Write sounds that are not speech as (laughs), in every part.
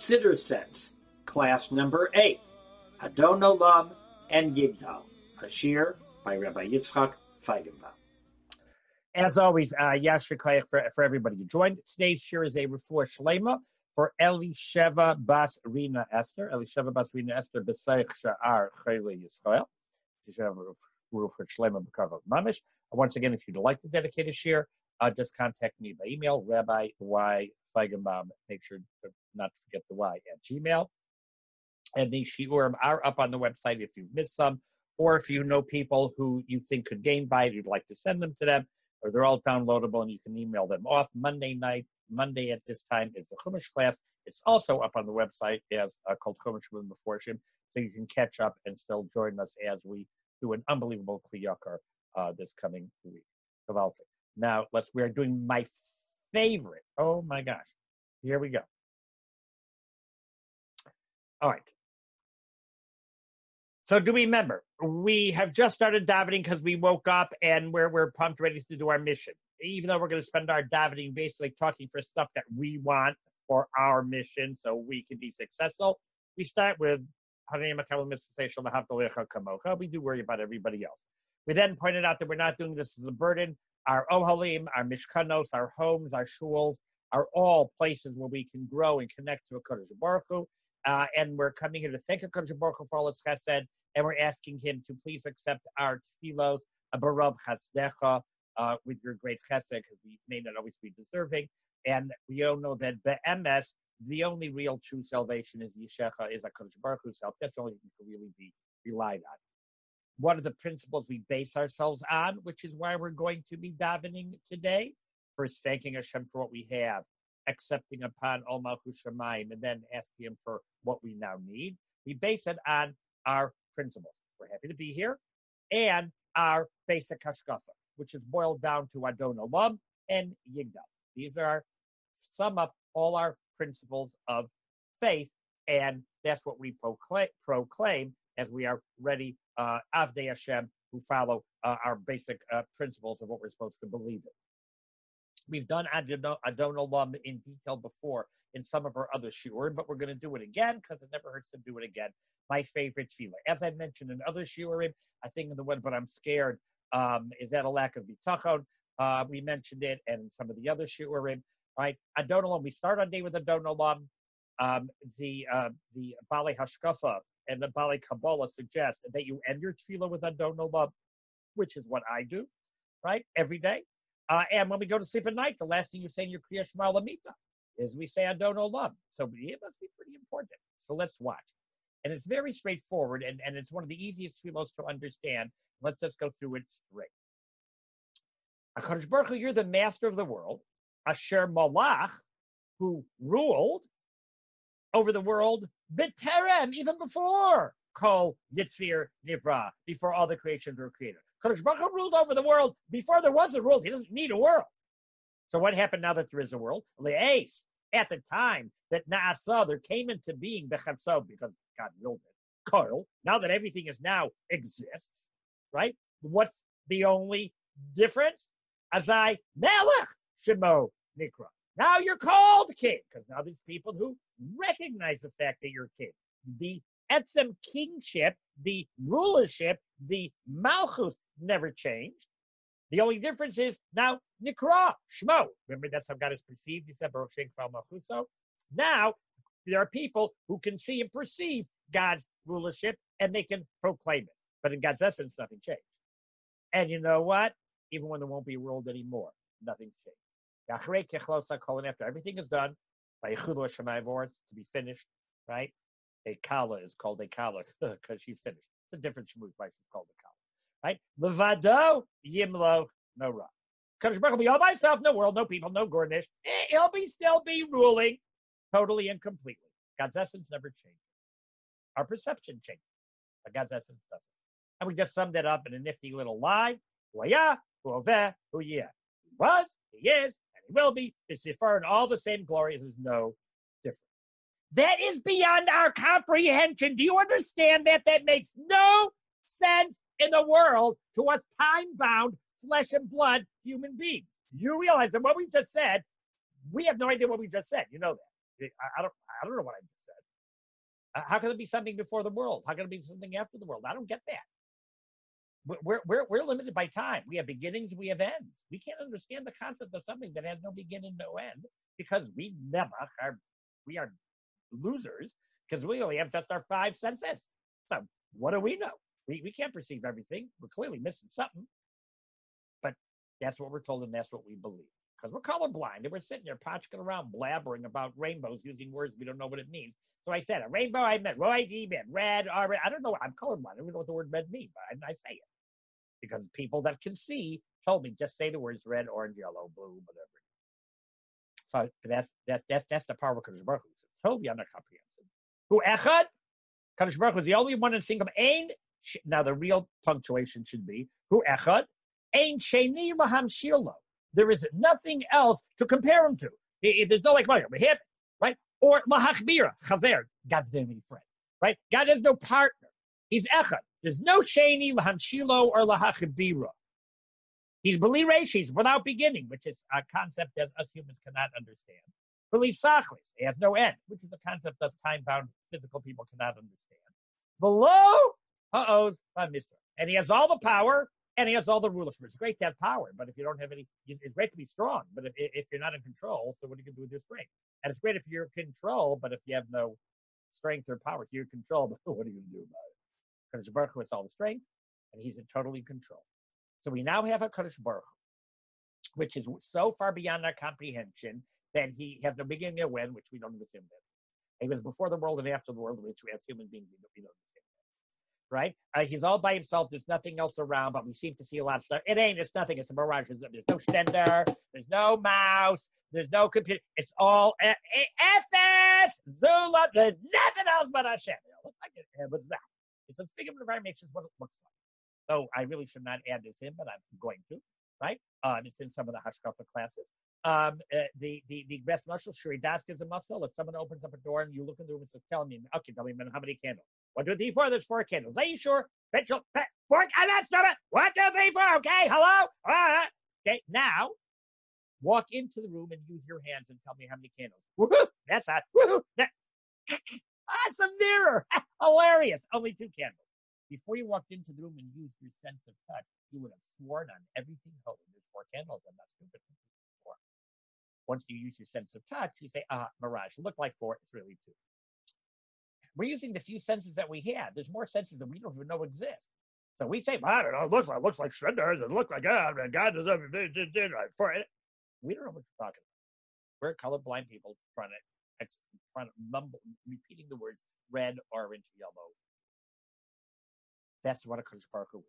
Sense, class number eight, Adon Olam and Yigdal, a shiur by Rabbi Yitzchak Feigenbaum. As always, uh, Yashir for, for everybody who joined. Today's shiur is a refuah shlema for Elisheva Bas Rina Esther. Elisheva Bas Rina Esther B'Seich Sha'ar Chayli Yisrael. Mamish. Once again, if you'd like to dedicate a shiur, uh, just contact me by email, Rabbi Y Feigenbaum. Make sure to not to forget the Y at Gmail. And the shiurim are up on the website if you've missed some, or if you know people who you think could gain by it, you'd like to send them to them, or they're all downloadable and you can email them off. Monday night, Monday at this time is the Chumash class. It's also up on the website as uh, called Chumash with Meforshim, so you can catch up and still join us as we do an unbelievable Kli Yakar uh, this coming week. Now let's. We are doing my favorite. Oh my gosh! Here we go. All right. So do we remember? We have just started davening because we woke up and we're we're pumped, ready to do our mission. Even though we're going to spend our davening basically talking for stuff that we want for our mission, so we can be successful. We start with we do worry about everybody else. We then pointed out that we're not doing this as a burden. Our ohalim, our mishkanos, our homes, our shuls are all places where we can grow and connect to a Kadosh Baruch Hu. Uh, and we're coming here to thank HaKadosh Baruch Hu for all his chesed, and we're asking him to please accept our tefillos, b'rov chasdecha, uh, with your great chesed, because we may not always be deserving. And we all know that be'emes, the only real true salvation is Yeshecha, is HaKadosh Baruch Hu self. That's the only thing we can really be relied on. One of the principles we base ourselves on, which is why we're going to be davening today, first thanking Hashem for what we have, accepting upon Ol Shamayim, and then asking Him for what we now need. We base it on our principles. We're happy to be here, and our basic hashkafa, which is boiled down to Adon Olam and Yigdal. These are our, sum up all our principles of faith, and that's what we proclaim, proclaim as we are ready, uh, Avdei Hashem, who follow uh, our basic uh, principles of what we're supposed to believe in. We've done Adon Olam in detail before in some of our other shiurim, but we're going to do it again because it never hurts to do it again. My favorite tefillah. As I mentioned in other shiurim, I think in the one, but I'm scared, um, is that a lack of bitachon. Uh, we mentioned it and some of the other shiurim, right? Adon Olam, we start on day with Adon Olam. Um, the uh, the Baalei Hashkafa and the Baalei Kabbalah suggest that you end your tefillah with Adon Olam, which is what I do, right? Every day. Uh, and when we go to sleep at night, the last thing you say in your Kriya Shema Lamita is we say Adon Olam. So it must be pretty important. So let's watch. And it's very straightforward, and, and it's one of the easiest tefillos to understand. Let's just go through it straight. HaKadosh Baruch you're the master of the world. Asher Malach, who ruled over the world, B'terem, even before Kol Yitzir Nivra, before all the creations were created. Kadosh Baruch Hu ruled over the world before there was a world. He doesn't need a world. So what happened now that there is a world? Le'es, at the time that Naasa, there came into being Bechatso, because God willed it, Kol, now that everything is now exists, right? What's the only difference? Azai Melech Shemo Nikra. Now you're called king, because now there's people who recognize the fact that you're king. The Etzem kingship, the rulership, the Malchus never changed. The only difference is now Nikra, Shmo. Remember, that's how God is perceived. He said, Baruch Shem Malchuso. Now, there are people who can see and perceive God's rulership and they can proclaim it. But in God's essence, nothing changed. And you know what? Even when there won't be world anymore, nothing's changed. After everything is done, by to be finished, right? A kala is called a kala (laughs) because she's finished. It's a different shmooze why she's called a kala right? Levado yimlo no ra. Kadosh Baruch will be all by himself, no world, no people, no Gornish. Eh, he'll be still be ruling totally and completely. God's essence never changes. Our perception changes, but God's essence doesn't. And we just summed that up in a nifty little line. Huaya, huoveh, huyeh. He was, he is, and he will be. It's in all the same glory. There's no. That is beyond our comprehension. Do you understand that? That makes no sense in the world to us time bound, flesh and blood human beings. You realize that what we just said, we have no idea what we just said. You know that. I don't, I don't know what I just said. Uh, how can it be something before the world? How can it be something after the world? I don't get that. We're, we're, we're limited by time. We have beginnings, we have ends. We can't understand the concept of something that has no beginning, no end, because we never are, we are losers because we only have just our five senses. So what do we know? We, we can't perceive everything. We're clearly missing something. But that's what we're told and that's what we believe. Because we're colorblind and we're sitting there potching around blabbering about rainbows using words we don't know what it means. So I said, a rainbow I meant, red, meant red. I don't know. I'm colorblind. I don't even know what the word red means, but I, I say it. Because people that can see told me just say the words red, orange, yellow, blue, whatever. So that's that's that's that's the power of Baruch totally comprehensive. Who echad? Kadosh Baruch Hu is the only one in single. Ain. Now the real punctuation should be who echad. Ain sheni laham shilo. There is nothing else to compare him to. If there's no like hip, right? Or lahachbira chaver. God doesn't friends, right? God has no partner. He's echad. There's no sheni laham shilo or lahachbira. He's Beli Reish, he's without beginning, which is a concept that us humans cannot understand. Beli Tachlis, he has no end, which is a concept that time bound physical people cannot understand. Below, uh-ohs, and he has all the power and he has all the rulership. It's great to have power, but if you don't have any, it's great to be strong, but if, if you're not in control, so what are you going to do with your strength? And it's great if you're in control, but if you have no strength or power, you're in control, (laughs) but what are you going to do about it? Because Baruch has all the strength, and he's in totally control. So we now have a Kadosh Baruch, which is so far beyond our comprehension that he has no beginning or end, which we don't understand. That. He was before the world and after the world, which we as human beings we don't, we don't understand. That. Right? Uh, he's all by himself. There's nothing else around, but we seem to see a lot of stuff. It ain't. It's nothing. It's a mirage. There's, there's no stender. There's no mouse. There's no computer. It's all Efes Zula. There's nothing else but Hashem. It looks like it. What's that? It's a figment of our nature. What it looks like. So I really should not add this in, but I'm going to, right? Um, it's in some of the Hashkafa classes. Um, uh, the the the best muscle, Shri Das gives a muscle. If someone opens up a door and you look in the room and says, "Tell me, okay, tell me how many candles." One, two, three, four. There's four candles. Are you sure? Mitchell, four. I'm not it. One, two, three, four. Okay, hello. Right. Okay, now walk into the room and use your hands and tell me how many candles. Woohoo! That's hot. Woohoo! That, (laughs) that's a mirror. (laughs) Hilarious. Only two candles. Before you walked into the room and used your sense of touch, you would have sworn on everything holy. There's four candles. I'm not stupid. Once you use your sense of touch, you say, ah, mirage. It looked like four. It's really two. We're using the few senses that we have. There's more senses that we don't even know exist. So we say, well, I don't know, it looks like, it looks like shredders. It looks like, ah, God does everything. For it. We don't know what you're talking about. We're colorblind people trying to, trying to mumble, repeating the words red, orange, yellow, that's what a Kadosh Baruch Hu is.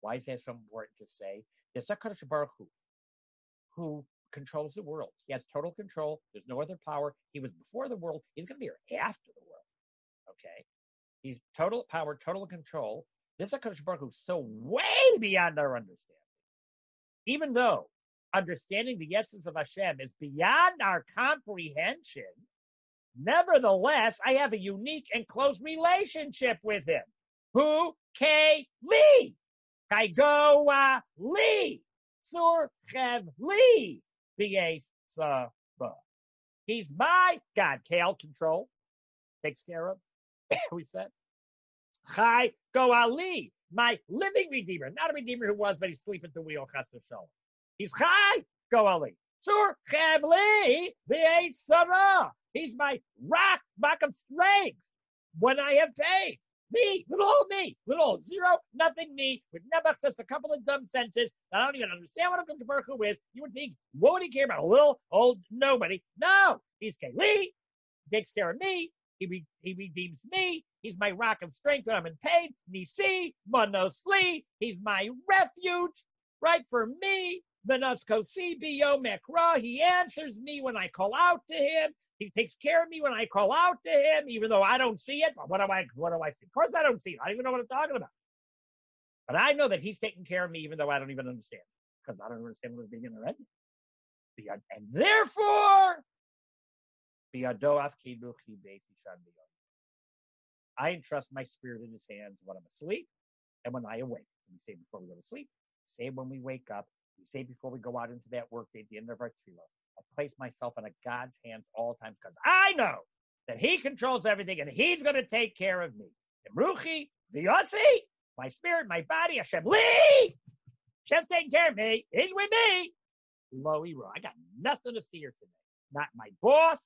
Why is that so important to say? There's a Kadosh Baruch Hu who controls the world. He has total control. There's no other power. He was before the world. He's going to be here after the world. Okay? He's total power, total control. This is a Kadosh Baruch Hu so way beyond our understanding. Even though understanding the essence of Hashem is beyond our comprehension, nevertheless, I have a unique and close relationship with him. Who K Lee. Kaigoa Lee. Sur Chev Lee. Saba. He's my God. Kale control. Takes care of. (coughs) we said. Chai Go Ali. My living redeemer. Not a redeemer who was, but he's sleeping the wheel. Chas He's Chai Go Ali. Sur Chev Lee. Sarah. He's my rock, rock of strength when I have pain. Me, little old me, little old zero, nothing me, with just a couple of dumb senses that I don't even understand what a Baruch is. You would think, what would he care about? A little old nobody. No, he's Kaylee, takes care of me, he, re- he redeems me. He's my rock of strength when I'm in pain. Nisi, Monosli. He's my refuge, right, for me. Menoskosi Bio Mekra. He answers me when I call out to him. He takes care of me when I call out to him, even though I don't see it. What do I what do I see? Of course I don't see it. I don't even know what I'm talking about. But I know that he's taking care of me even though I don't even understand. Because I don't understand what's being or end. And therefore, I entrust my spirit in his hands when I'm asleep and when I awake. So we say before we go to sleep, say when we wake up, we say before we go out into that work day at the end of our tefillah. I place myself in a God's hands all the time because I know that He controls everything and He's going to take care of me. Imruchi, Vyosi, my spirit, my body, Hashem Lee. Hashem's taking care of me. He's with me. Lo I got nothing to fear today. Not my boss,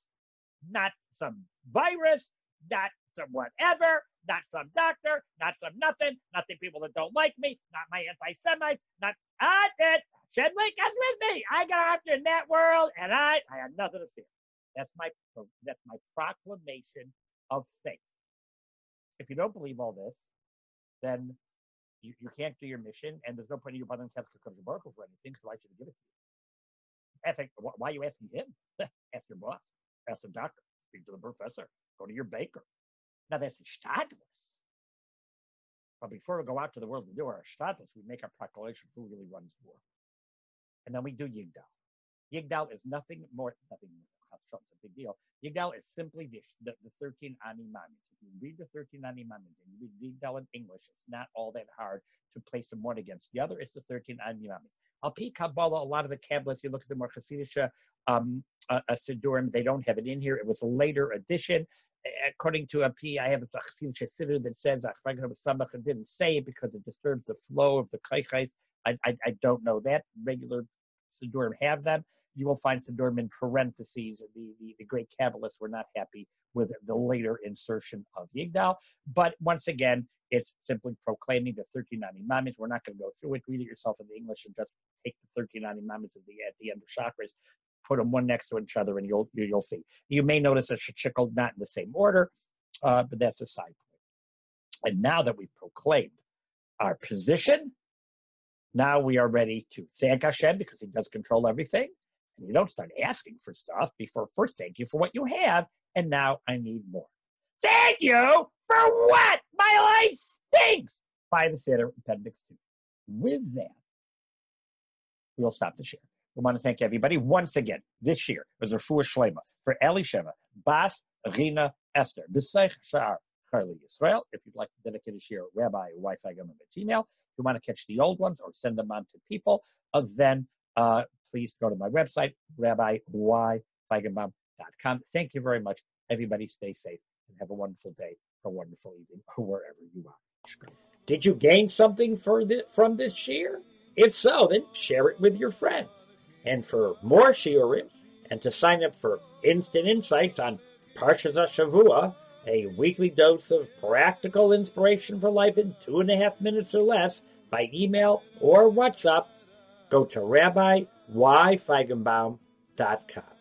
not some virus, not some whatever, not some doctor, not some nothing, not the people that don't like me, not my anti-Semites, not I did. Shedley is with me. I got after in that world, and I I had nothing to fear. That's my that's my proclamation of faith. If you don't believe all this, then you, you can't do your mission, and there's no point in you bothering Kevka Baruch for anything, so I should give it to you. I think, why are you asking him? (laughs) Ask your boss. Ask the doctor. Speak to the professor. Go to your baker. Now that's shtadlis. But before we go out to the world to do our shtadlis, we make our proclamation who really runs the war. And then we do Yigdal. Yigdal is nothing more, nothing more. It's a big deal. Yigdal is simply the, the, the 13 Ani Maamins. If you read the 13 Ani Maamins and you read Yigdal in English, it's not all that hard to place them one against the other. It's the 13 Ani Maamins. Al Pi Kabbalah, a lot of the Kabbalists, you look at the more Hasidic um, uh, Siddurim, they don't have it in here. It was a later addition according to a P, I have a Chassid Chesidu that says Samach didn't say it because it disturbs the flow of the Kaichais. I, I, I don't know that. Regular Siddurim have them. You will find Siddurim in parentheses. The, the, the great Kabbalists were not happy with the later insertion of Yigdal. But once again, it's simply proclaiming the 1390 Imams. We're not going to go through it. Read it yourself in the English and just take the 1390 Imams at the, at the end of chakras put them one next to each other, and you'll you'll see. You may notice a shachikl not in the same order, uh, but that's a side point. And now that we've proclaimed our position, now we are ready to thank Hashem because He does control everything. And you don't start asking for stuff before first thank you for what you have, and now I need more. Thank you for what? My life stinks. By the Seder Appendix 2. With that, we'll stop the shiur. We want to thank everybody once again this year. Was Refuah Shlema for Eli Sheva, Bas, Rina, Esther, B'Seich Sha'ar, Charlie Israel. If you'd like to dedicate a shiur, Rabbi Y Feigenbaum email. You want to catch the old ones or send them on to people, uh, then uh, please go to my website, rabbiYfeigenbaum.com. Thank you very much. Everybody stay safe and have a wonderful day or a wonderful evening or wherever you are. Did you gain something the, from this year? If so, then share it with your friends. And for more shiurim, and to sign up for instant insights on Parshas Shavua, a weekly dose of practical inspiration for life in two and a half minutes or less by email or WhatsApp, go to RabbiYFeigenbaum.com.